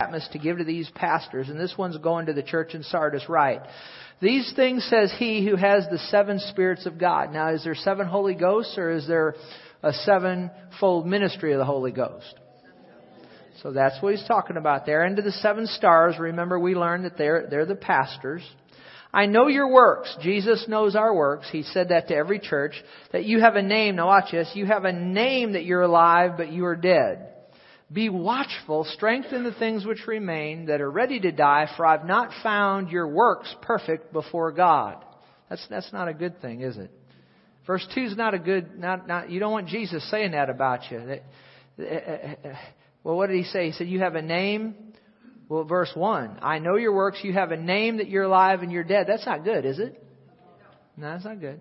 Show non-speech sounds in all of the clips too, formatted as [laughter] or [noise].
Patmos to give to these pastors, and this one's going to the church in Sardis, right? These things says he who has the seven spirits of God. Now, is there seven Holy Ghosts, or is there a sevenfold ministry of the Holy Ghost? So that's what he's talking about there. And to the seven stars, remember we learned that they're, they're the pastors. I know your works. Jesus knows our works. He said that to every church. That you have a name. Now watch this. You have a name that you're alive, but you are dead. Be watchful, strengthen the things which remain that are ready to die, for I've not found your works perfect before God. That's, that's not a good thing, is it? Verse 2 is not a good, not, not, you don't want Jesus saying that about you. That, uh, well, what did he say? He said, you have a name. Well, verse 1, I know your works. You have a name that you're alive and you're dead. That's not good, is it? No, that's not good.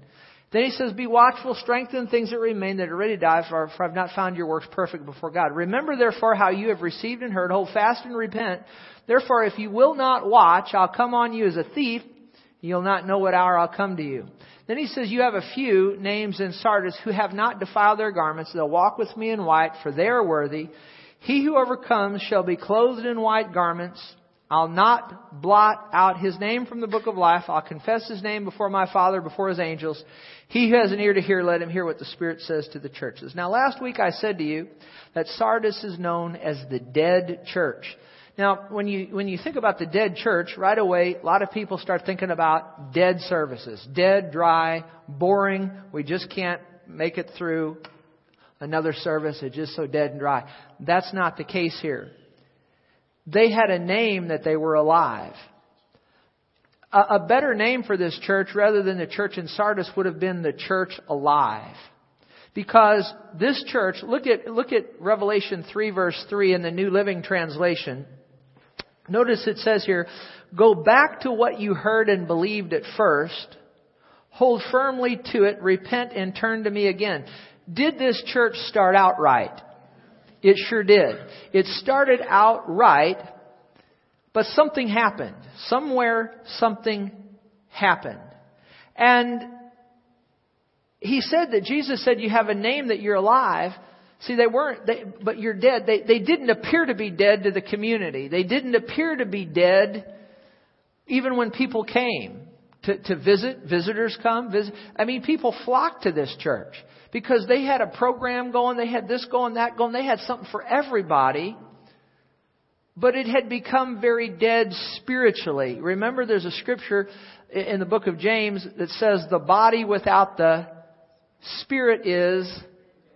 Then he says, Be watchful, strengthen things that remain that are ready to die, for, for I've not found your works perfect before God. Remember therefore how you have received and heard, hold fast and repent. Therefore, if you will not watch, I'll come on you as a thief. You'll not know what hour I'll come to you. Then he says, You have a few names in Sardis who have not defiled their garments. They'll walk with me in white, for they are worthy. He who overcomes shall be clothed in white garments. I'll not blot out his name from the book of life. I'll confess his name before my Father, before his angels. He who has an ear to hear, let him hear what the Spirit says to the churches. Now, last week I said to you that Sardis is known as the dead church. Now, when you, when you think about the dead church, right away, a lot of people start thinking about dead services. Dead, dry, boring. We just can't make it through another service. It's just so dead and dry. That's not the case here. They had a name that they were alive. A, a better name for this church rather than the church in Sardis would have been the church alive. Because this church, look at, look at Revelation 3 verse 3 in the New Living Translation. Notice it says here, go back to what you heard and believed at first. Hold firmly to it, repent and turn to me again. Did this church start out right? It sure did. It started out right, but something happened. Somewhere something happened. And he said that Jesus said, you have a name that you're alive. See, they weren't, they, but you're dead. They, they didn't appear to be dead to the community. They didn't appear to be dead even when people came to, to visit. Visitors come. Visit. I mean, people flocked to this church because they had a program going, they had this going, that going, they had something for everybody. But it had become very dead spiritually. Remember, there's a scripture in the book of James that says the body without the spirit is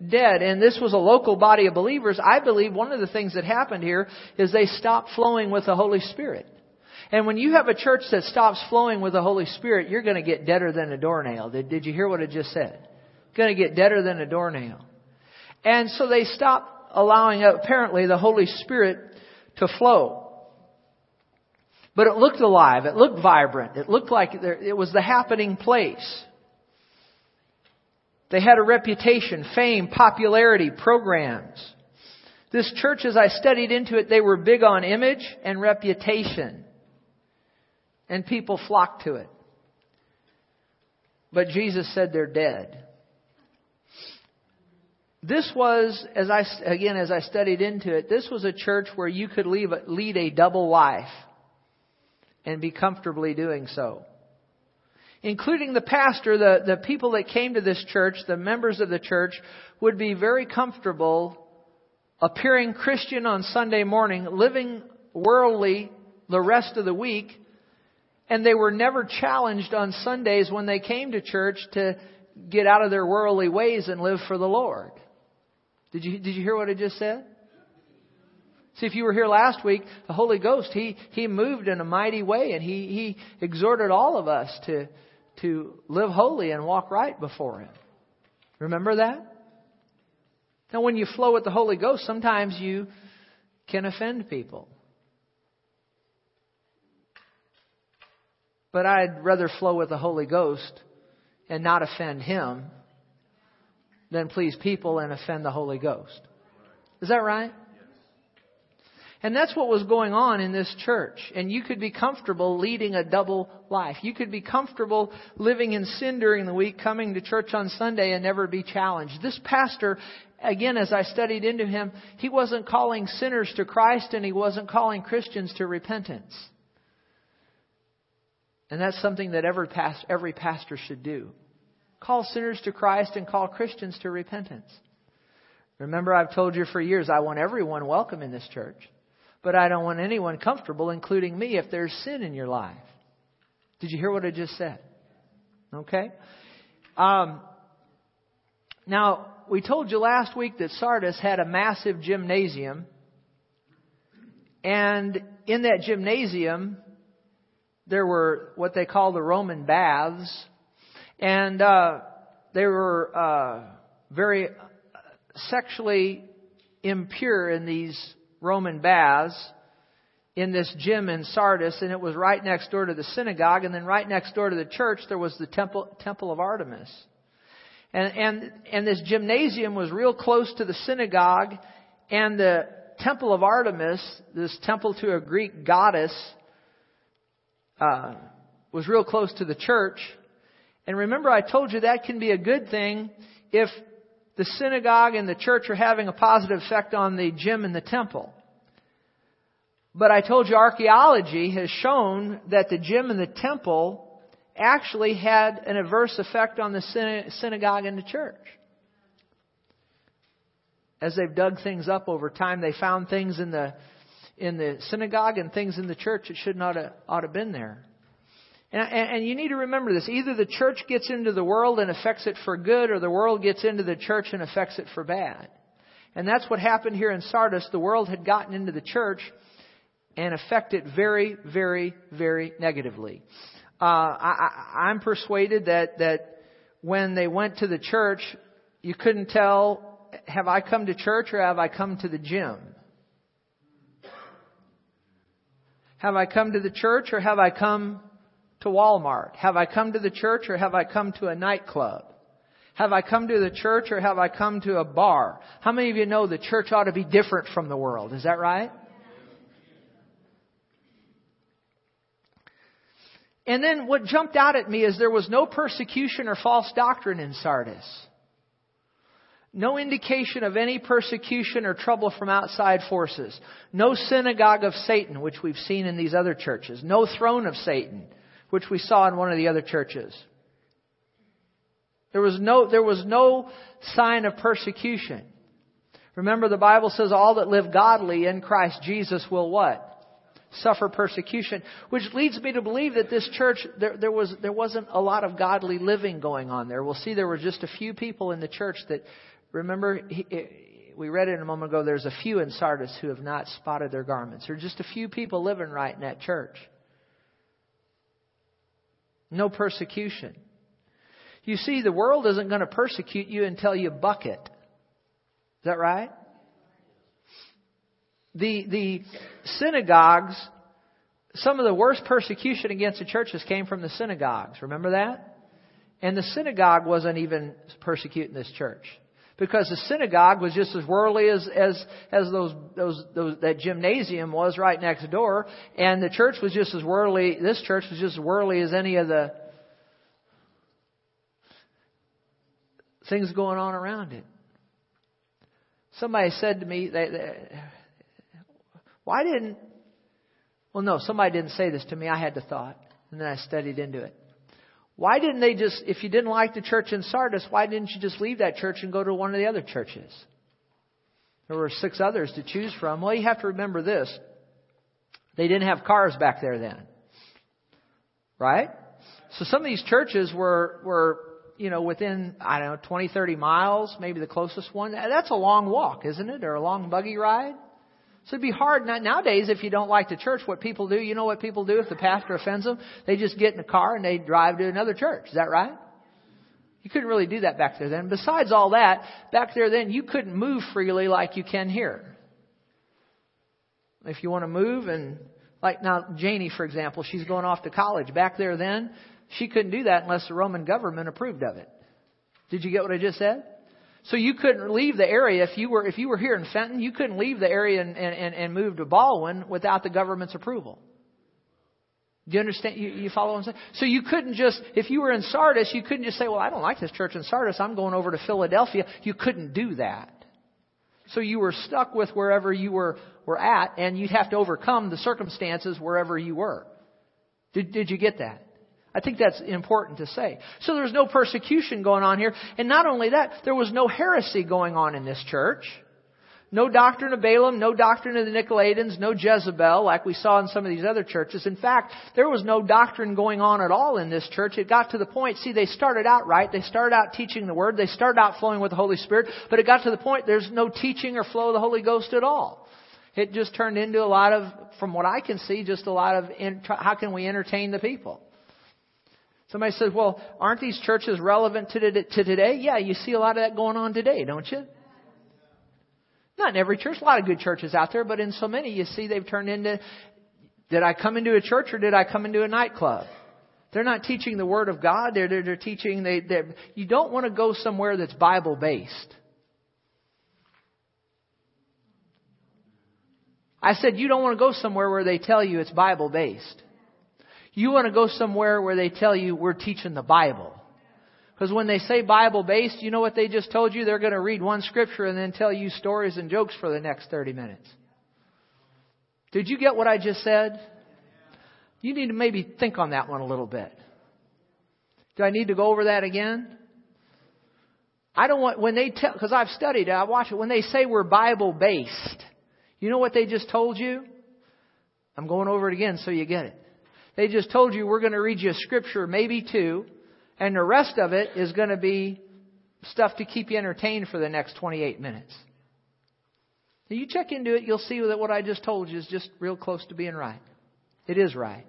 dead. And this was a local body of believers. I believe one of the things that happened here is they stopped flowing with the Holy Spirit. And when you have a church that stops flowing with the Holy Spirit, you're going to get deader than a doornail. Did, did you hear what it just said? going to get deader than a doornail. And so they stopped allowing, apparently, the Holy Spirit to flow. But it looked alive. It looked vibrant. It looked like it was the happening place. They had a reputation, fame, popularity, programs. This church, as I studied into it, they were big on image and reputation. And people flocked to it. But Jesus said they're dead. This was, as I, again, as I studied into it, this was a church where you could leave, lead a double life and be comfortably doing so. Including the pastor, the, the people that came to this church, the members of the church, would be very comfortable appearing Christian on Sunday morning, living worldly the rest of the week, and they were never challenged on Sundays when they came to church to get out of their worldly ways and live for the Lord. Did you, did you hear what I just said? See, if you were here last week, the Holy Ghost, He, He moved in a mighty way and He, He exhorted all of us to, to live holy and walk right before Him. Remember that? Now, when you flow with the Holy Ghost, sometimes you can offend people. But I'd rather flow with the Holy Ghost and not offend Him than please people and offend the Holy Ghost. Is that right? And that's what was going on in this church. And you could be comfortable leading a double life. You could be comfortable living in sin during the week, coming to church on Sunday and never be challenged. This pastor again, as I studied into him, he wasn't calling sinners to Christ and he wasn't calling Christians to repentance. And that's something that every, past, every pastor should do. Call sinners to Christ and call Christians to repentance. Remember, I've told you for years, I want everyone welcome in this church. But I don't want anyone comfortable, including me, if there's sin in your life. Did you hear what I just said? Okay? Um, now, we told you last week that Sardis had a massive gymnasium. And in that gymnasium, there were what they call the Roman baths. And uh, they were uh, very sexually impure in these Roman baths in this gym in Sardis, and it was right next door to the synagogue, and then right next door to the church there was the temple temple of Artemis. And and and this gymnasium was real close to the synagogue and the temple of Artemis, this temple to a Greek goddess, uh, was real close to the church. And remember, I told you that can be a good thing if the synagogue and the church are having a positive effect on the gym and the temple. But I told you archaeology has shown that the gym and the temple actually had an adverse effect on the synagogue and the church. As they've dug things up over time, they found things in the in the synagogue and things in the church that should not have, ought to have been there. And, and, and, you need to remember this. Either the church gets into the world and affects it for good, or the world gets into the church and affects it for bad. And that's what happened here in Sardis. The world had gotten into the church and affected very, very, very negatively. Uh, I, I'm persuaded that, that when they went to the church, you couldn't tell, have I come to church or have I come to the gym? Have I come to the church or have I come to Walmart? Have I come to the church or have I come to a nightclub? Have I come to the church or have I come to a bar? How many of you know the church ought to be different from the world? Is that right? And then what jumped out at me is there was no persecution or false doctrine in Sardis. No indication of any persecution or trouble from outside forces. No synagogue of Satan, which we've seen in these other churches. No throne of Satan which we saw in one of the other churches. There was no, there was no sign of persecution. Remember the Bible says all that live godly in Christ Jesus will what? Suffer persecution. Which leads me to believe that this church, there, there, was, there wasn't a lot of godly living going on there. We'll see there were just a few people in the church that, remember, he, we read it a moment ago, there's a few in Sardis who have not spotted their garments. There are just a few people living right in that church. No persecution. You see, the world isn't going to persecute you until you buck it. Is that right? The, the synagogues, some of the worst persecution against the churches came from the synagogues. Remember that? And the synagogue wasn't even persecuting this church. Because the synagogue was just as worldly as, as, as those, those, those, that gymnasium was right next door. And the church was just as worldly, this church was just as worldly as any of the things going on around it. Somebody said to me, they, they, why didn't, well no, somebody didn't say this to me, I had to thought. And then I studied into it. Why didn't they just, if you didn't like the church in Sardis, why didn't you just leave that church and go to one of the other churches? There were six others to choose from. Well, you have to remember this. They didn't have cars back there then. Right? So some of these churches were, were, you know, within, I don't know, 20, 30 miles, maybe the closest one. That's a long walk, isn't it? Or a long buggy ride? So it'd be hard nowadays if you don't like the church. What people do, you know what people do if the pastor offends them? They just get in a car and they drive to another church. Is that right? You couldn't really do that back there then. Besides all that, back there then you couldn't move freely like you can here. If you want to move and like now Janie for example, she's going off to college. Back there then, she couldn't do that unless the Roman government approved of it. Did you get what I just said? So you couldn't leave the area if you were if you were here in Fenton, you couldn't leave the area and, and, and move to Baldwin without the government's approval. Do you understand? You, you follow what I'm saying? So you couldn't just, if you were in Sardis, you couldn't just say, well, I don't like this church in Sardis. I'm going over to Philadelphia. You couldn't do that. So you were stuck with wherever you were, were at, and you'd have to overcome the circumstances wherever you were. Did, did you get that? I think that's important to say. So there was no persecution going on here. And not only that, there was no heresy going on in this church. No doctrine of Balaam, no doctrine of the Nicolaitans, no Jezebel like we saw in some of these other churches. In fact, there was no doctrine going on at all in this church. It got to the point, see, they started out right. They started out teaching the Word. They started out flowing with the Holy Spirit. But it got to the point there's no teaching or flow of the Holy Ghost at all. It just turned into a lot of, from what I can see, just a lot of, how can we entertain the people? Somebody says, well, aren't these churches relevant to today? Yeah, you see a lot of that going on today, don't you? Not in every church. A lot of good churches out there, but in so many, you see they've turned into, did I come into a church or did I come into a nightclub? They're not teaching the Word of God. They're, they're, they're teaching, they, they're, you don't want to go somewhere that's Bible based. I said you don't want to go somewhere where they tell you it's Bible based. You want to go somewhere where they tell you we're teaching the Bible. Because when they say Bible based, you know what they just told you? They're going to read one scripture and then tell you stories and jokes for the next 30 minutes. Did you get what I just said? You need to maybe think on that one a little bit. Do I need to go over that again? I don't want, when they tell, because I've studied it, I watch it, when they say we're Bible based, you know what they just told you? I'm going over it again so you get it. They just told you we're going to read you a scripture, maybe two, and the rest of it is going to be stuff to keep you entertained for the next 28 minutes. Now you check into it, you'll see that what I just told you is just real close to being right. It is right.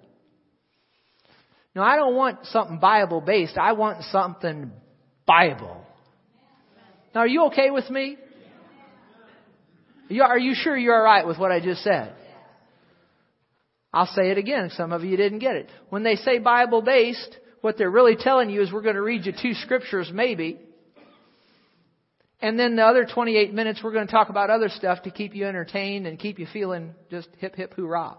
Now I don't want something Bible based. I want something Bible. Now are you okay with me? Are you sure you're alright with what I just said? I'll say it again. Some of you didn't get it. When they say Bible based, what they're really telling you is we're going to read you two scriptures maybe. And then the other 28 minutes we're going to talk about other stuff to keep you entertained and keep you feeling just hip hip hoorah.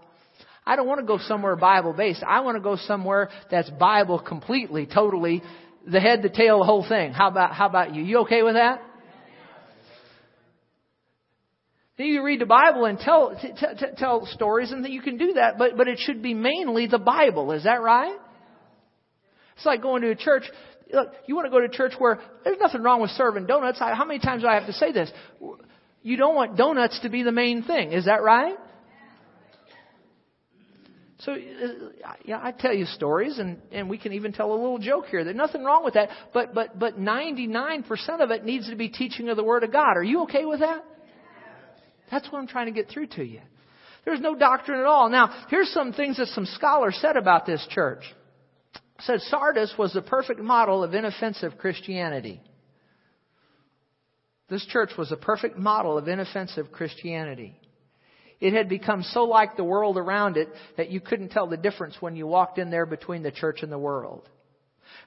I don't want to go somewhere Bible based. I want to go somewhere that's Bible completely, totally, the head, the tail, the whole thing. How about, how about you? You okay with that? You read the Bible and tell, t- t- tell stories and that you can do that, but, but it should be mainly the Bible. Is that right? It's like going to a church. Look, you want to go to a church where there's nothing wrong with serving donuts. How many times do I have to say this? You don't want donuts to be the main thing. Is that right? So, uh, yeah, I tell you stories, and, and we can even tell a little joke here. There's nothing wrong with that, but but but 99% of it needs to be teaching of the Word of God. Are you okay with that? That's what I'm trying to get through to you. There's no doctrine at all. Now, here's some things that some scholars said about this church said Sardis was the perfect model of inoffensive Christianity. This church was a perfect model of inoffensive Christianity. It had become so like the world around it that you couldn't tell the difference when you walked in there between the church and the world.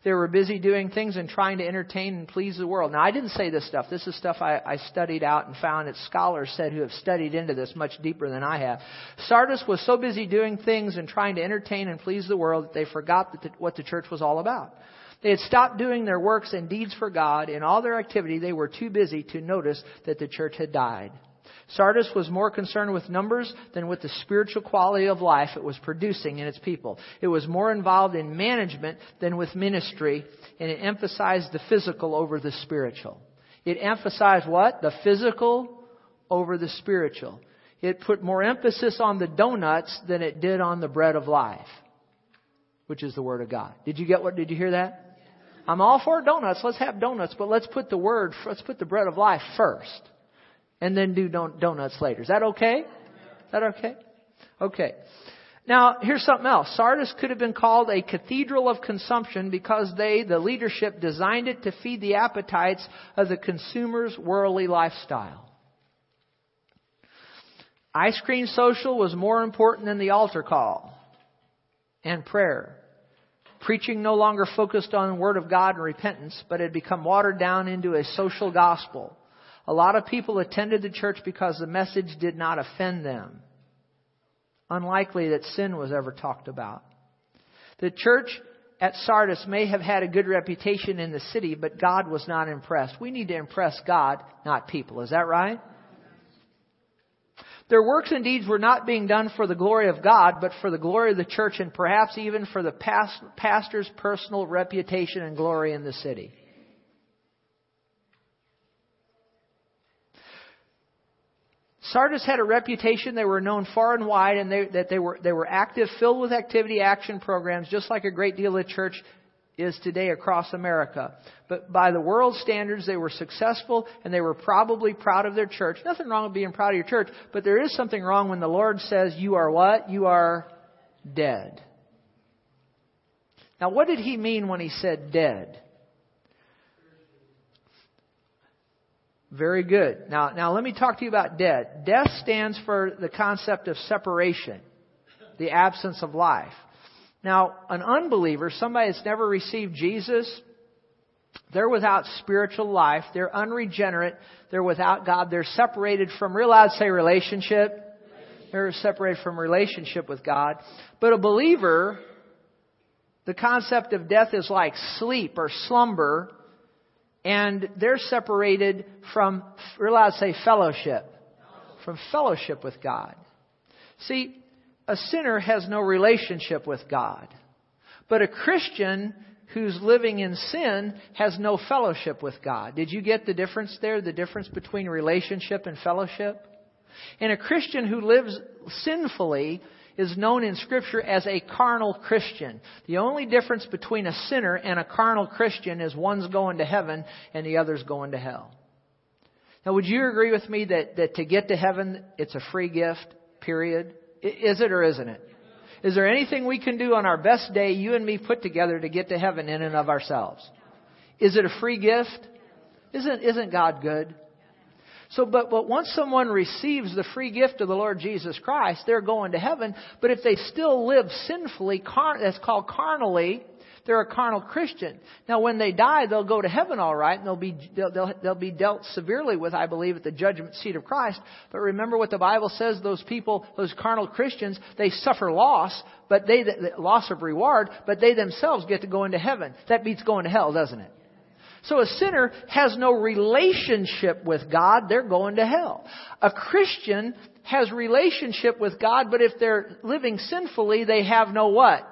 They were busy doing things and trying to entertain and please the world. Now, I didn't say this stuff. This is stuff I, I studied out and found that scholars said who have studied into this much deeper than I have. Sardis was so busy doing things and trying to entertain and please the world that they forgot that the, what the church was all about. They had stopped doing their works and deeds for God. In all their activity, they were too busy to notice that the church had died. Sardis was more concerned with numbers than with the spiritual quality of life it was producing in its people. It was more involved in management than with ministry, and it emphasized the physical over the spiritual. It emphasized what? The physical over the spiritual. It put more emphasis on the donuts than it did on the bread of life, which is the Word of God. Did you get what? Did you hear that? I'm all for donuts. Let's have donuts, but let's put the Word, let's put the bread of life first and then do donuts later. Is that okay? Is that okay? Okay. Now, here's something else. Sardis could have been called a cathedral of consumption because they, the leadership, designed it to feed the appetites of the consumer's worldly lifestyle. Ice cream social was more important than the altar call and prayer. Preaching no longer focused on the Word of God and repentance, but had become watered down into a social gospel. A lot of people attended the church because the message did not offend them. Unlikely that sin was ever talked about. The church at Sardis may have had a good reputation in the city, but God was not impressed. We need to impress God, not people. Is that right? Their works and deeds were not being done for the glory of God, but for the glory of the church and perhaps even for the pastor's personal reputation and glory in the city. Sardis had a reputation. They were known far and wide, and they, that they were they were active, filled with activity, action programs, just like a great deal of church is today across America. But by the world standards, they were successful and they were probably proud of their church. Nothing wrong with being proud of your church, but there is something wrong when the Lord says, You are what? You are dead. Now, what did he mean when he said dead? Very good. Now, now let me talk to you about death. Death stands for the concept of separation, the absence of life. Now, an unbeliever, somebody that's never received Jesus, they're without spiritual life. They're unregenerate. They're without God. They're separated from real I'd say relationship. They're separated from relationship with God. But a believer, the concept of death is like sleep or slumber, and they're separated from real loud say fellowship. From fellowship with God. See, a sinner has no relationship with God. But a Christian who's living in sin has no fellowship with God. Did you get the difference there? The difference between relationship and fellowship? And a Christian who lives sinfully is known in Scripture as a carnal Christian. The only difference between a sinner and a carnal Christian is one's going to heaven and the other's going to hell. Now, would you agree with me that, that to get to heaven, it's a free gift, period? Is it or isn't it? Is there anything we can do on our best day, you and me put together, to get to heaven in and of ourselves? Is it a free gift? Isn't, isn't God good? So, but, but once someone receives the free gift of the Lord Jesus Christ, they're going to heaven. But if they still live sinfully, car, that's called carnally, they're a carnal Christian. Now, when they die, they'll go to heaven all right, and they'll be, they'll, they'll, they'll be dealt severely with, I believe, at the judgment seat of Christ. But remember what the Bible says, those people, those carnal Christians, they suffer loss, but they, the loss of reward, but they themselves get to go into heaven. That beats going to hell, doesn't it? So a sinner has no relationship with God, they're going to hell. A Christian has relationship with God, but if they're living sinfully, they have no what?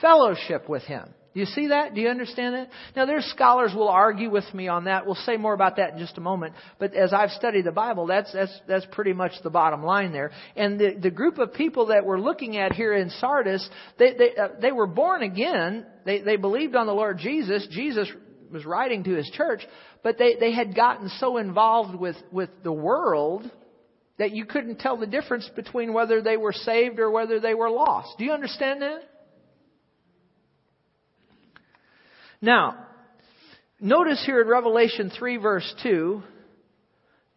Fellowship with Him. Do you see that? Do you understand that? Now, there's scholars will argue with me on that. We'll say more about that in just a moment. But as I've studied the Bible, that's that's that's pretty much the bottom line there. And the the group of people that we're looking at here in Sardis, they they uh, they were born again. They they believed on the Lord Jesus. Jesus was writing to his church, but they they had gotten so involved with with the world that you couldn't tell the difference between whether they were saved or whether they were lost. Do you understand that? Now, notice here in Revelation 3 verse 2,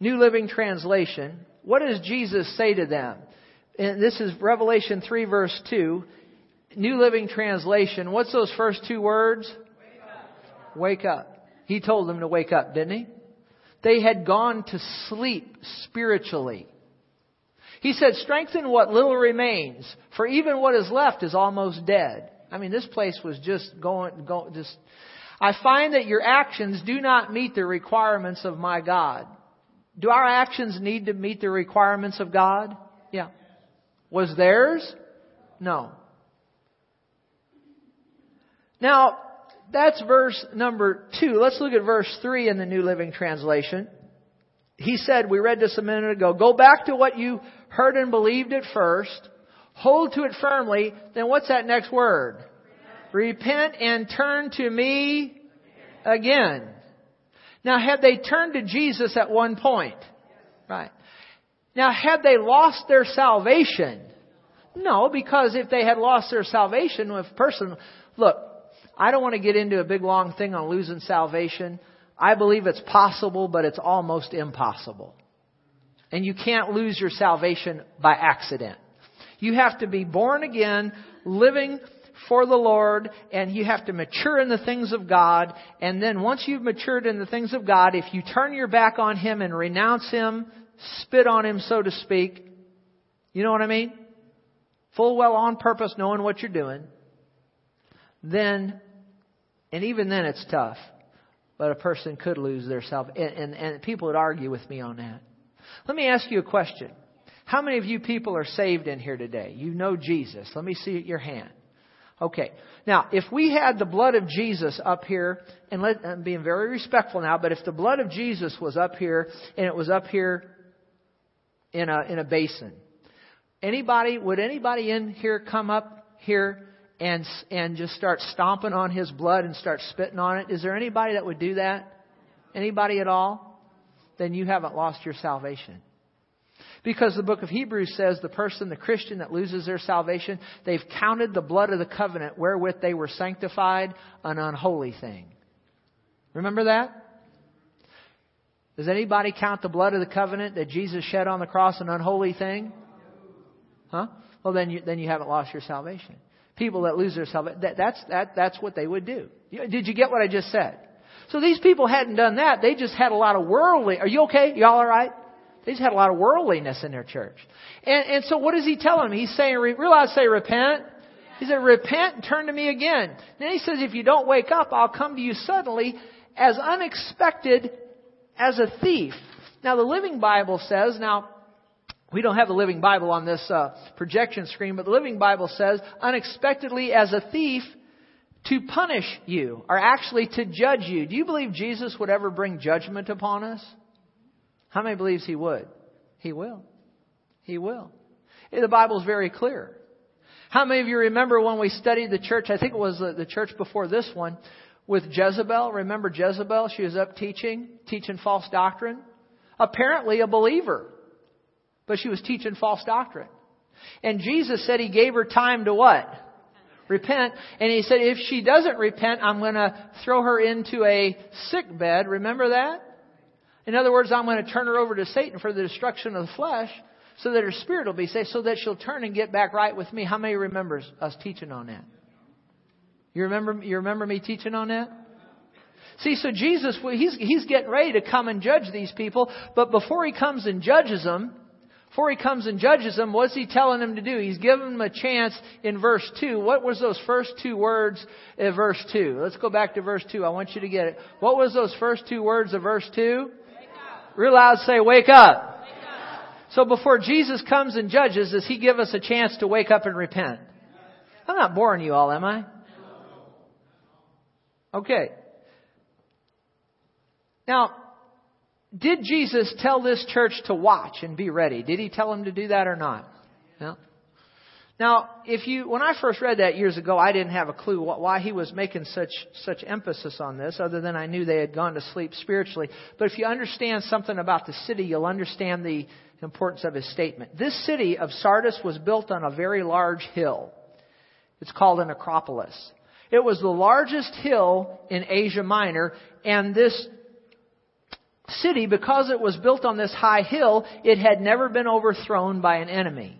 New Living Translation, what does Jesus say to them? And this is Revelation 3 verse 2, New Living Translation. What's those first two words? Wake up. He told them to wake up, didn't he? They had gone to sleep spiritually. He said, strengthen what little remains, for even what is left is almost dead. I mean, this place was just going, going, just. I find that your actions do not meet the requirements of my God. Do our actions need to meet the requirements of God? Yeah. Was theirs? No. Now, that's verse number two. Let's look at verse three in the New Living Translation. He said, we read this a minute ago, go back to what you heard and believed at first hold to it firmly, then what's that next word? Repent and turn to me again. Now, had they turned to Jesus at one point? Right. Now, had they lost their salvation? No, because if they had lost their salvation, if person, look, I don't want to get into a big long thing on losing salvation. I believe it's possible, but it's almost impossible. And you can't lose your salvation by accident. You have to be born again, living for the Lord, and you have to mature in the things of God. And then once you've matured in the things of God, if you turn your back on Him and renounce Him, spit on Him, so to speak, you know what I mean? Full well on purpose, knowing what you're doing, then, and even then it's tough, but a person could lose their self. And, and, and people would argue with me on that. Let me ask you a question. How many of you people are saved in here today? You know Jesus. Let me see your hand. Okay. Now, if we had the blood of Jesus up here, and let, I'm being very respectful now, but if the blood of Jesus was up here, and it was up here in a, in a basin, anybody, would anybody in here come up here and, and just start stomping on his blood and start spitting on it? Is there anybody that would do that? Anybody at all? Then you haven't lost your salvation. Because the book of Hebrews says the person, the Christian that loses their salvation, they've counted the blood of the covenant wherewith they were sanctified an unholy thing. Remember that? Does anybody count the blood of the covenant that Jesus shed on the cross an unholy thing? Huh? Well, then you, then you haven't lost your salvation. People that lose their salvation, that, that's, that, that's what they would do. Did you get what I just said? So these people hadn't done that. They just had a lot of worldly. Are you okay? Y'all alright? They just had a lot of worldliness in their church. And, and so what is he telling them? He's saying, realize, say, repent. He said, repent and turn to me again. Then he says, if you don't wake up, I'll come to you suddenly as unexpected as a thief. Now the Living Bible says, now, we don't have the Living Bible on this uh, projection screen, but the Living Bible says, unexpectedly as a thief to punish you, or actually to judge you. Do you believe Jesus would ever bring judgment upon us? How many believes he would? He will. He will. The Bible's very clear. How many of you remember when we studied the church? I think it was the church before this one with Jezebel. Remember Jezebel? She was up teaching, teaching false doctrine. Apparently a believer, but she was teaching false doctrine. And Jesus said he gave her time to what? Repent. And he said, if she doesn't repent, I'm going to throw her into a sick bed. Remember that? In other words, I'm going to turn her over to Satan for the destruction of the flesh so that her spirit will be saved, so that she'll turn and get back right with me. How many remembers us teaching on that? You remember, you remember me teaching on that? See, so Jesus, he's, he's getting ready to come and judge these people, but before he comes and judges them, before he comes and judges them, what's he telling them to do? He's giving them a chance in verse 2. What was those first two words in verse 2? Let's go back to verse 2. I want you to get it. What was those first two words of verse 2? Real loud say, wake up. wake up. So before Jesus comes and judges, does he give us a chance to wake up and repent? I'm not boring you all, am I? Okay. Now, did Jesus tell this church to watch and be ready? Did he tell them to do that or not? No. Now, if you, when I first read that years ago, I didn't have a clue why he was making such, such emphasis on this, other than I knew they had gone to sleep spiritually. But if you understand something about the city, you'll understand the importance of his statement. This city of Sardis was built on a very large hill. It's called an Acropolis. It was the largest hill in Asia Minor, and this city, because it was built on this high hill, it had never been overthrown by an enemy.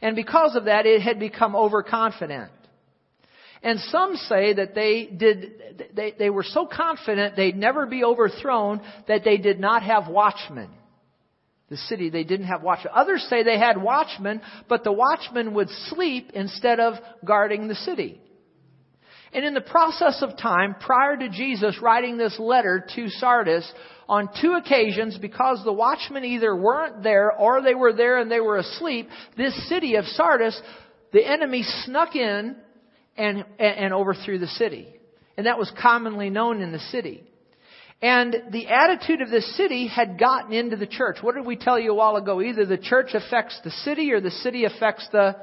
And because of that, it had become overconfident. And some say that they did, they, they were so confident they'd never be overthrown that they did not have watchmen. The city, they didn't have watchmen. Others say they had watchmen, but the watchmen would sleep instead of guarding the city. And in the process of time, prior to Jesus writing this letter to Sardis, on two occasions, because the watchmen either weren't there or they were there and they were asleep, this city of Sardis, the enemy snuck in and, and overthrew the city. And that was commonly known in the city. And the attitude of the city had gotten into the church. What did we tell you a while ago? Either the church affects the city or the city affects the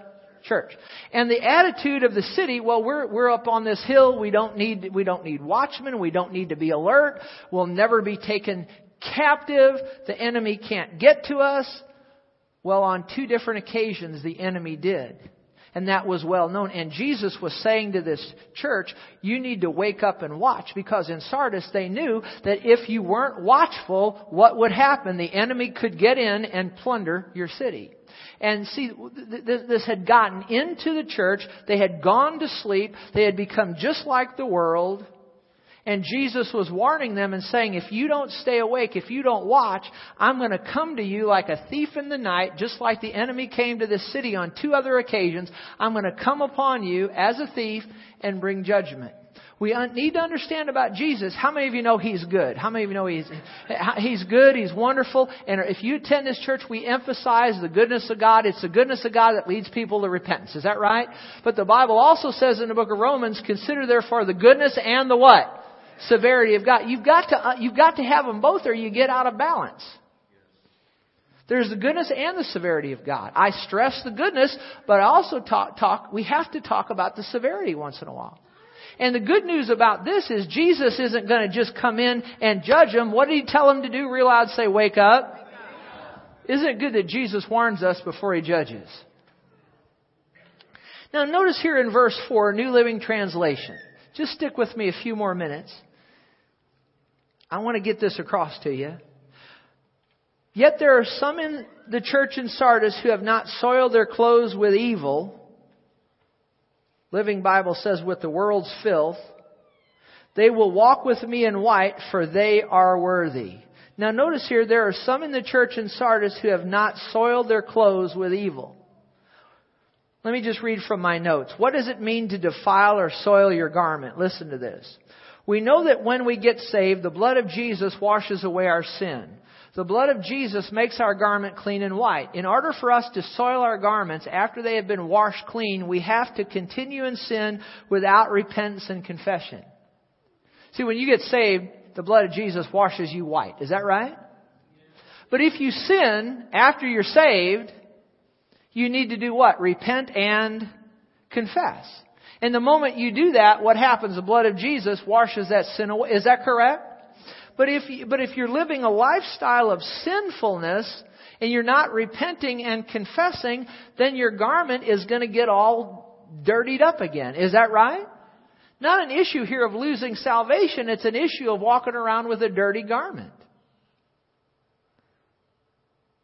church. And the attitude of the city, well, we're, we're up on this hill. We don't need, we don't need watchmen. We don't need to be alert. We'll never be taken captive. The enemy can't get to us. Well, on two different occasions, the enemy did. And that was well known. And Jesus was saying to this church, you need to wake up and watch because in Sardis they knew that if you weren't watchful, what would happen? The enemy could get in and plunder your city. And see, this had gotten into the church. They had gone to sleep. They had become just like the world. And Jesus was warning them and saying, if you don't stay awake, if you don't watch, I'm going to come to you like a thief in the night, just like the enemy came to this city on two other occasions. I'm going to come upon you as a thief and bring judgment. We need to understand about Jesus. How many of you know He's good? How many of you know He's, He's good, He's wonderful, and if you attend this church, we emphasize the goodness of God. It's the goodness of God that leads people to repentance. Is that right? But the Bible also says in the book of Romans, consider therefore the goodness and the what? Severity of God. You've got to, uh, you've got to have them both or you get out of balance. There's the goodness and the severity of God. I stress the goodness, but I also talk, talk, we have to talk about the severity once in a while. And the good news about this is Jesus isn't going to just come in and judge them. What did he tell them to do? Real loud say, wake up. Isn't it good that Jesus warns us before he judges? Now notice here in verse 4, New Living Translation. Just stick with me a few more minutes. I want to get this across to you. Yet there are some in the church in Sardis who have not soiled their clothes with evil. Living Bible says with the world's filth. They will walk with me in white for they are worthy. Now notice here there are some in the church in Sardis who have not soiled their clothes with evil. Let me just read from my notes. What does it mean to defile or soil your garment? Listen to this. We know that when we get saved, the blood of Jesus washes away our sin. The blood of Jesus makes our garment clean and white. In order for us to soil our garments after they have been washed clean, we have to continue in sin without repentance and confession. See, when you get saved, the blood of Jesus washes you white. Is that right? But if you sin after you're saved, you need to do what? Repent and confess. And the moment you do that, what happens? The blood of Jesus washes that sin away. Is that correct? But if, but if you're living a lifestyle of sinfulness and you're not repenting and confessing, then your garment is going to get all dirtied up again. Is that right? Not an issue here of losing salvation. It's an issue of walking around with a dirty garment.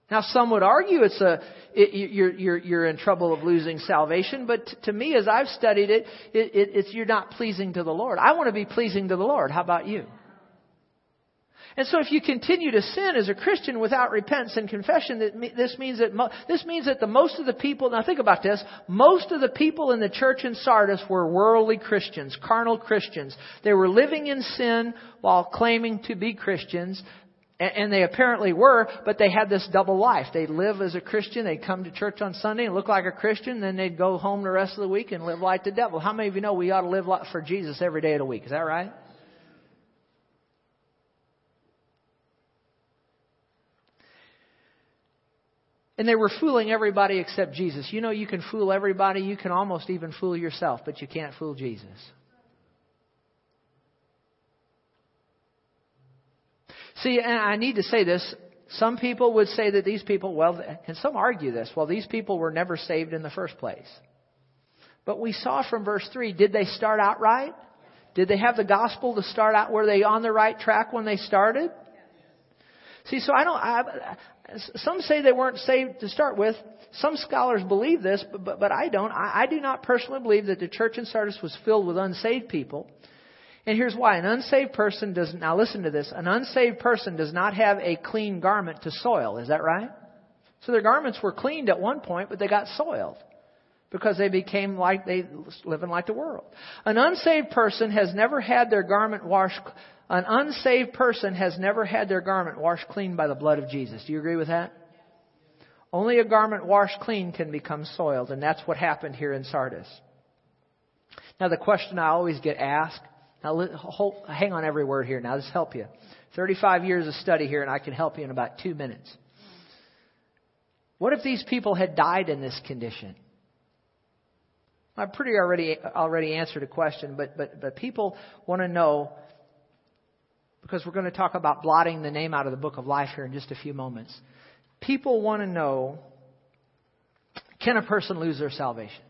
Now, some would argue it's a it, you're you're you're in trouble of losing salvation, but t- to me, as I've studied it, it, it, it's you're not pleasing to the Lord. I want to be pleasing to the Lord. How about you? And so if you continue to sin as a Christian without repentance and confession, this means that, this means that the most of the people, now think about this, most of the people in the church in Sardis were worldly Christians, carnal Christians. They were living in sin while claiming to be Christians. And they apparently were, but they had this double life. They'd live as a Christian, they'd come to church on Sunday and look like a Christian, then they'd go home the rest of the week and live like the devil. How many of you know we ought to live for Jesus every day of the week? Is that right? And they were fooling everybody except Jesus. You know, you can fool everybody. You can almost even fool yourself, but you can't fool Jesus. See, and I need to say this. Some people would say that these people, well, and some argue this, well, these people were never saved in the first place. But we saw from verse 3, did they start out right? Did they have the gospel to start out? Were they on the right track when they started? See, so I don't, I, some say they weren't saved to start with. Some scholars believe this, but, but, but I don't. I, I do not personally believe that the church in Sardis was filled with unsaved people. And here's why. An unsaved person does, now listen to this, an unsaved person does not have a clean garment to soil. Is that right? So their garments were cleaned at one point, but they got soiled because they became like they living like the world. An unsaved person has never had their garment washed an unsaved person has never had their garment washed clean by the blood of Jesus. Do you agree with that? Only a garment washed clean can become soiled, and that's what happened here in Sardis. Now, the question I always get asked, now hold, hang on every word here now, this help you. 35 years of study here, and I can help you in about two minutes. What if these people had died in this condition? I pretty already already answered a question, but but but people want to know because we're going to talk about blotting the name out of the book of life here in just a few moments. People want to know can a person lose their salvation?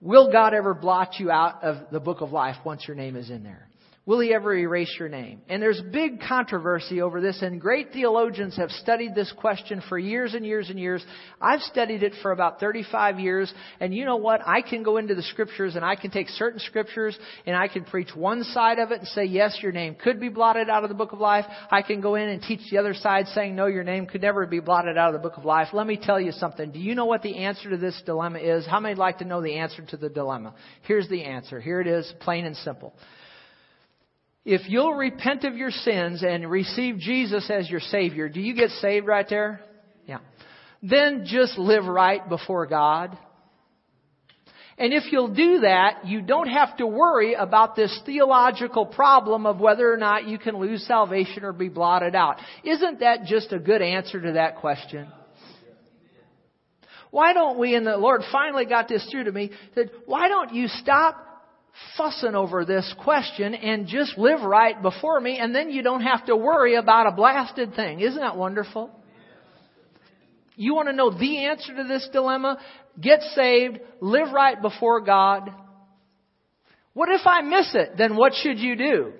Will God ever blot you out of the book of life once your name is in there? Will he ever erase your name? And there's big controversy over this, and great theologians have studied this question for years and years and years. I've studied it for about 35 years, and you know what? I can go into the scriptures and I can take certain scriptures and I can preach one side of it and say, yes, your name could be blotted out of the book of life. I can go in and teach the other side saying, no, your name could never be blotted out of the book of life. Let me tell you something. Do you know what the answer to this dilemma is? How many like to know the answer to the dilemma? Here's the answer. Here it is, plain and simple. If you'll repent of your sins and receive Jesus as your Savior, do you get saved right there? Yeah. Then just live right before God. And if you'll do that, you don't have to worry about this theological problem of whether or not you can lose salvation or be blotted out. Isn't that just a good answer to that question? Why don't we, and the Lord finally got this through to me, said, why don't you stop fussing over this question and just live right before me, and then you don't have to worry about a blasted thing. Isn't that wonderful? You want to know the answer to this dilemma? Get saved, live right before God. What if I miss it? Then what should you do?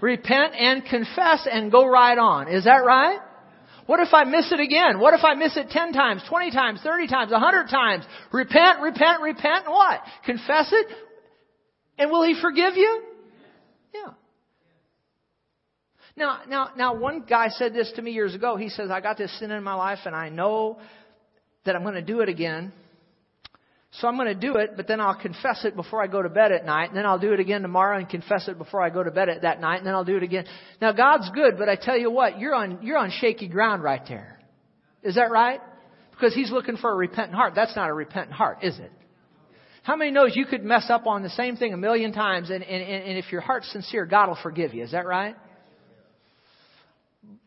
Repent and confess and go right on. Is that right? What if I miss it again? What if I miss it 10 times, 20 times, 30 times, 100 times? Repent, repent, repent, and what? Confess it? And will he forgive you? Yeah. Now, now, now, one guy said this to me years ago. He says, I got this sin in my life and I know that I'm going to do it again. So I'm going to do it, but then I'll confess it before I go to bed at night, and then I'll do it again tomorrow and confess it before I go to bed at that night, and then I'll do it again. Now God's good, but I tell you what, you're on, you're on shaky ground right there. Is that right? Because He's looking for a repentant heart. That's not a repentant heart, is it? How many knows you could mess up on the same thing a million times and, and, and if your heart's sincere, God will forgive you. Is that right?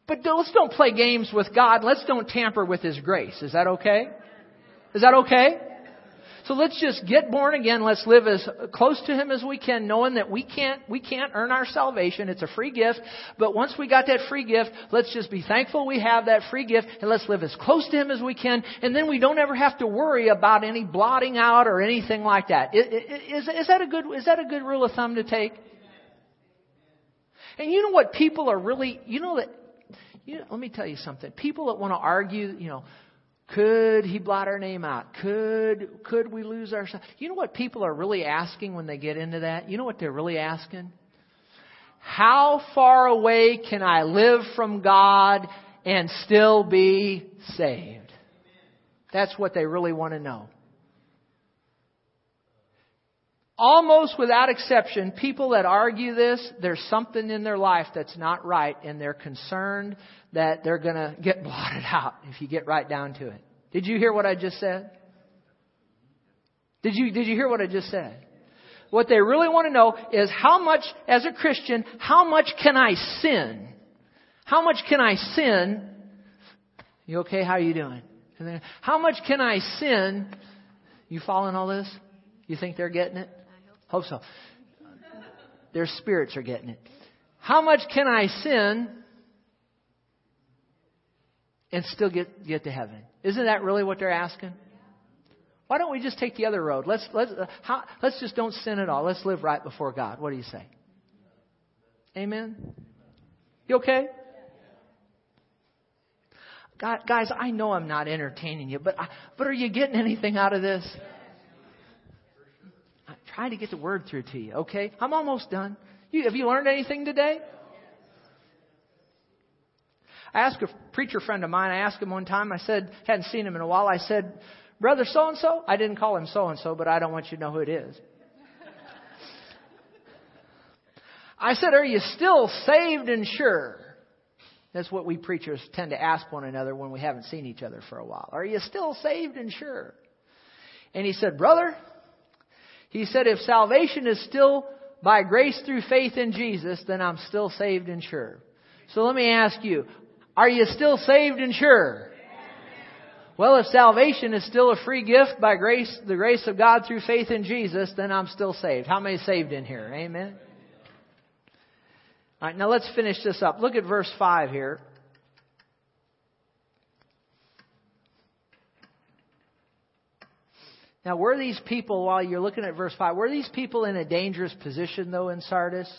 But let's don't play games with God. Let's don't tamper with His grace. Is that okay? Is that okay? So let's just get born again. Let's live as close to Him as we can, knowing that we can't, we can't earn our salvation. It's a free gift. But once we got that free gift, let's just be thankful we have that free gift and let's live as close to Him as we can. And then we don't ever have to worry about any blotting out or anything like that. Is, is that a good, is that a good rule of thumb to take? And you know what people are really, you know that, you know, let me tell you something. People that want to argue, you know, could he blot our name out? Could, could we lose our, you know what people are really asking when they get into that? You know what they're really asking? How far away can I live from God and still be saved? That's what they really want to know. Almost without exception, people that argue this, there's something in their life that's not right and they're concerned that they're going to get [laughs] blotted out if you get right down to it. Did you hear what I just said? Did you, did you hear what I just said? What they really want to know is how much, as a Christian, how much can I sin? How much can I sin? You okay? How are you doing? Then, how much can I sin? You following all this? You think they're getting it? Hope so. Their spirits are getting it. How much can I sin and still get, get to heaven. Isn't that really what they're asking? Why don't we just take the other road? Let's, let's, uh, how, let's just don't sin at all. Let's live right before God. What do you say? Amen? You okay? God, guys, I know I'm not entertaining you, but, but are you getting anything out of this? Trying to get the word through to you, okay? I'm almost done. You, have you learned anything today? I asked a preacher friend of mine, I asked him one time, I said, hadn't seen him in a while, I said, Brother so and so? I didn't call him so and so, but I don't want you to know who it is. I said, Are you still saved and sure? That's what we preachers tend to ask one another when we haven't seen each other for a while. Are you still saved and sure? And he said, Brother, he said, if salvation is still by grace through faith in Jesus, then I'm still saved and sure. So let me ask you, are you still saved and sure? Well, if salvation is still a free gift by grace, the grace of God through faith in Jesus, then I'm still saved. How many saved in here? Amen. All right, now let's finish this up. Look at verse 5 here. Now, were these people, while you're looking at verse 5, were these people in a dangerous position, though, in Sardis?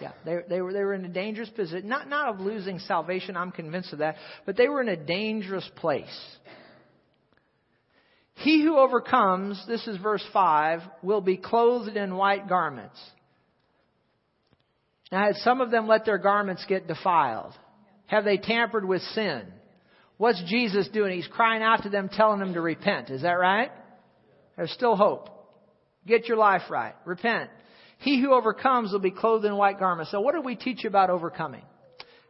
Yeah, they, they were they were in a dangerous position. Not not of losing salvation. I'm convinced of that, but they were in a dangerous place. He who overcomes, this is verse five, will be clothed in white garments. Now, had some of them let their garments get defiled? Have they tampered with sin? What's Jesus doing? He's crying out to them, telling them to repent. Is that right? There's still hope. Get your life right. Repent. He who overcomes will be clothed in white garments. So what do we teach about overcoming?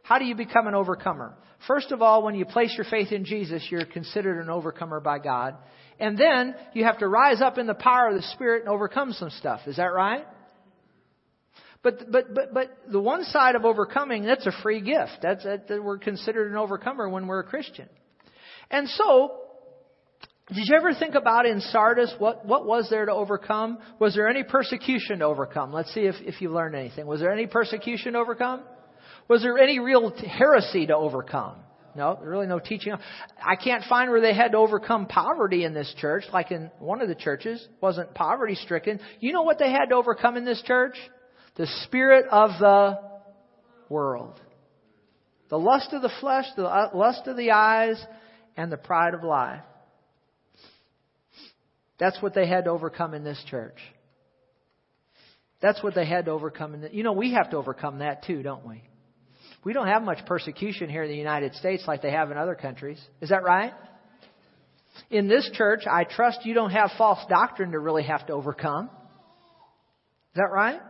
How do you become an overcomer? First of all, when you place your faith in Jesus, you're considered an overcomer by God. And then you have to rise up in the power of the Spirit and overcome some stuff. Is that right? But, but, but, but the one side of overcoming, that's a free gift. That's, that, that we're considered an overcomer when we're a Christian. And so, did you ever think about in Sardis what, what was there to overcome? Was there any persecution to overcome? Let's see if, if you learned anything. Was there any persecution to overcome? Was there any real heresy to overcome? No, really no teaching. I can't find where they had to overcome poverty in this church, like in one of the churches, wasn't poverty stricken. You know what they had to overcome in this church? The spirit of the world. The lust of the flesh, the uh, lust of the eyes, and the pride of life. That's what they had to overcome in this church. That's what they had to overcome. In the, you know, we have to overcome that too, don't we? We don't have much persecution here in the United States like they have in other countries. Is that right? In this church, I trust you don't have false doctrine to really have to overcome. Is that right?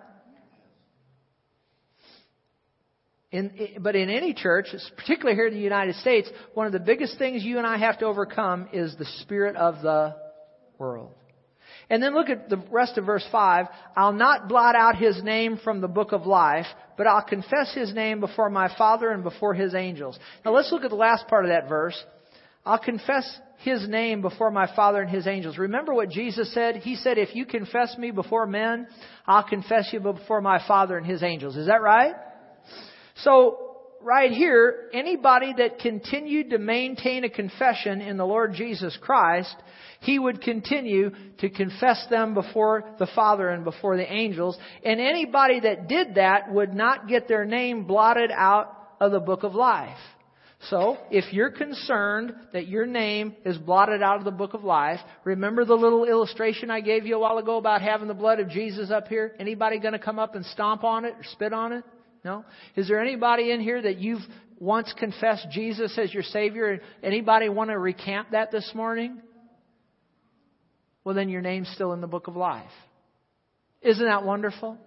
In, but in any church, particularly here in the United States, one of the biggest things you and I have to overcome is the spirit of the world. And then look at the rest of verse 5. I'll not blot out his name from the book of life, but I'll confess his name before my Father and before his angels. Now let's look at the last part of that verse. I'll confess his name before my Father and his angels. Remember what Jesus said? He said, if you confess me before men, I'll confess you before my Father and his angels. Is that right? So, right here, anybody that continued to maintain a confession in the Lord Jesus Christ, he would continue to confess them before the Father and before the angels. And anybody that did that would not get their name blotted out of the book of life. So, if you're concerned that your name is blotted out of the book of life, remember the little illustration I gave you a while ago about having the blood of Jesus up here? Anybody going to come up and stomp on it or spit on it? No? Is there anybody in here that you've once confessed Jesus as your Savior? Anybody want to recant that this morning? Well, then your name's still in the book of life. Isn't that wonderful?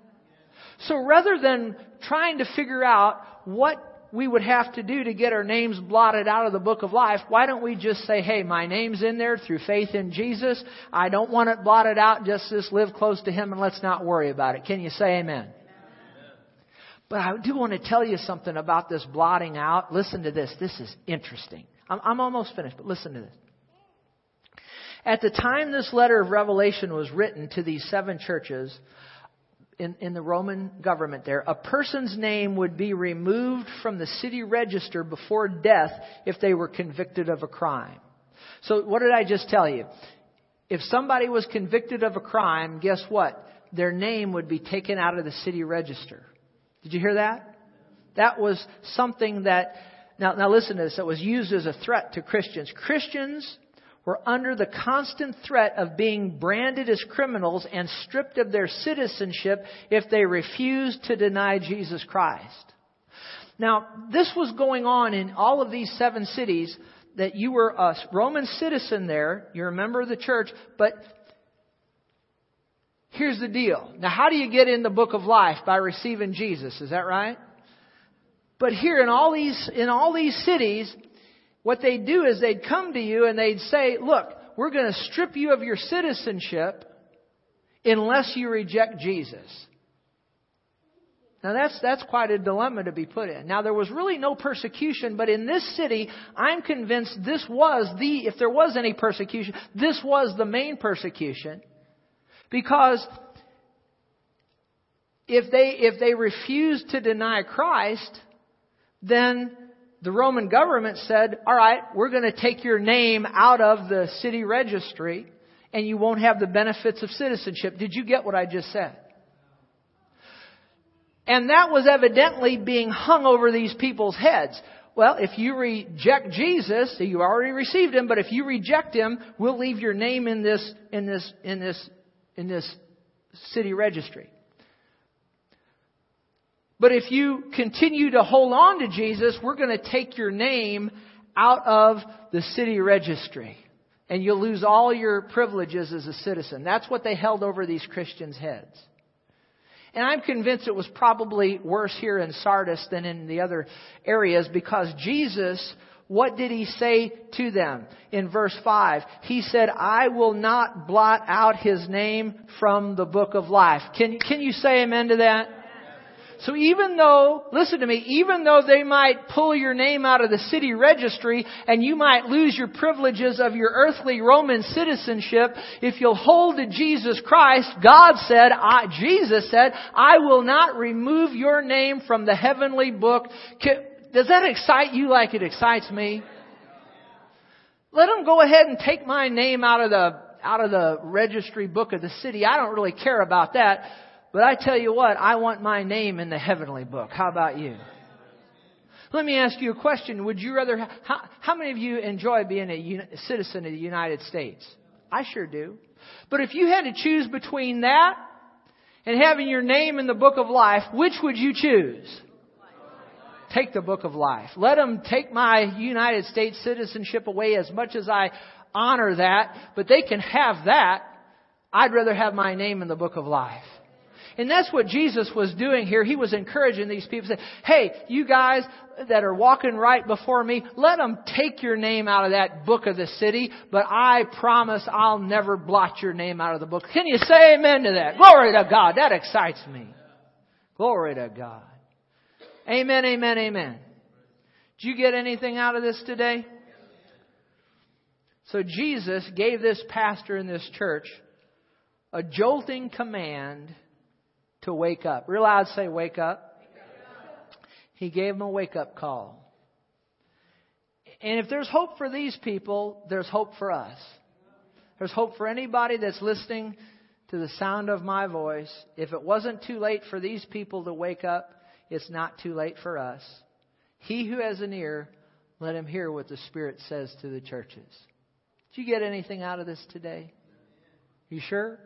So rather than trying to figure out what we would have to do to get our names blotted out of the book of life, why don't we just say, hey, my name's in there through faith in Jesus. I don't want it blotted out. Just, just live close to Him and let's not worry about it. Can you say amen? But I do want to tell you something about this blotting out. Listen to this. This is interesting. I'm, I'm almost finished, but listen to this. At the time this letter of Revelation was written to these seven churches in, in the Roman government there, a person's name would be removed from the city register before death if they were convicted of a crime. So what did I just tell you? If somebody was convicted of a crime, guess what? Their name would be taken out of the city register. Did you hear that? That was something that, now, now listen to this, that was used as a threat to Christians. Christians were under the constant threat of being branded as criminals and stripped of their citizenship if they refused to deny Jesus Christ. Now, this was going on in all of these seven cities that you were a Roman citizen there, you're a member of the church, but Here's the deal. Now, how do you get in the book of life? By receiving Jesus. Is that right? But here in all these, in all these cities, what they'd do is they'd come to you and they'd say, look, we're going to strip you of your citizenship unless you reject Jesus. Now that's, that's quite a dilemma to be put in. Now there was really no persecution, but in this city, I'm convinced this was the, if there was any persecution, this was the main persecution. Because if they, if they refused to deny Christ, then the Roman government said, all right, we're going to take your name out of the city registry and you won't have the benefits of citizenship. Did you get what I just said? And that was evidently being hung over these people's heads. Well, if you reject Jesus, you already received him, but if you reject him, we'll leave your name in this, in this, in this, in this city registry. But if you continue to hold on to Jesus, we're going to take your name out of the city registry. And you'll lose all your privileges as a citizen. That's what they held over these Christians' heads. And I'm convinced it was probably worse here in Sardis than in the other areas because Jesus, what did he say to them in verse 5? He said, I will not blot out his name from the book of life. Can, can you say amen to that? So even though, listen to me, even though they might pull your name out of the city registry and you might lose your privileges of your earthly Roman citizenship, if you'll hold to Jesus Christ, God said, I, Jesus said, I will not remove your name from the heavenly book. Does that excite you like it excites me? Let them go ahead and take my name out of the out of the registry book of the city. I don't really care about that. But I tell you what, I want my name in the heavenly book. How about you? Let me ask you a question. Would you rather, how, how many of you enjoy being a citizen of the United States? I sure do. But if you had to choose between that and having your name in the book of life, which would you choose? Take the book of life. Let them take my United States citizenship away as much as I honor that, but they can have that. I'd rather have my name in the book of life. And that's what Jesus was doing here. He was encouraging these people, saying, hey, you guys that are walking right before me, let them take your name out of that book of the city, but I promise I'll never blot your name out of the book. Can you say amen to that? Glory to God. That excites me. Glory to God. Amen, amen, amen. Did you get anything out of this today? So Jesus gave this pastor in this church a jolting command to wake up. Real loud say, wake up. He gave them a wake up call. And if there's hope for these people, there's hope for us. There's hope for anybody that's listening to the sound of my voice. If it wasn't too late for these people to wake up, it's not too late for us. He who has an ear, let him hear what the Spirit says to the churches. Did you get anything out of this today? You sure?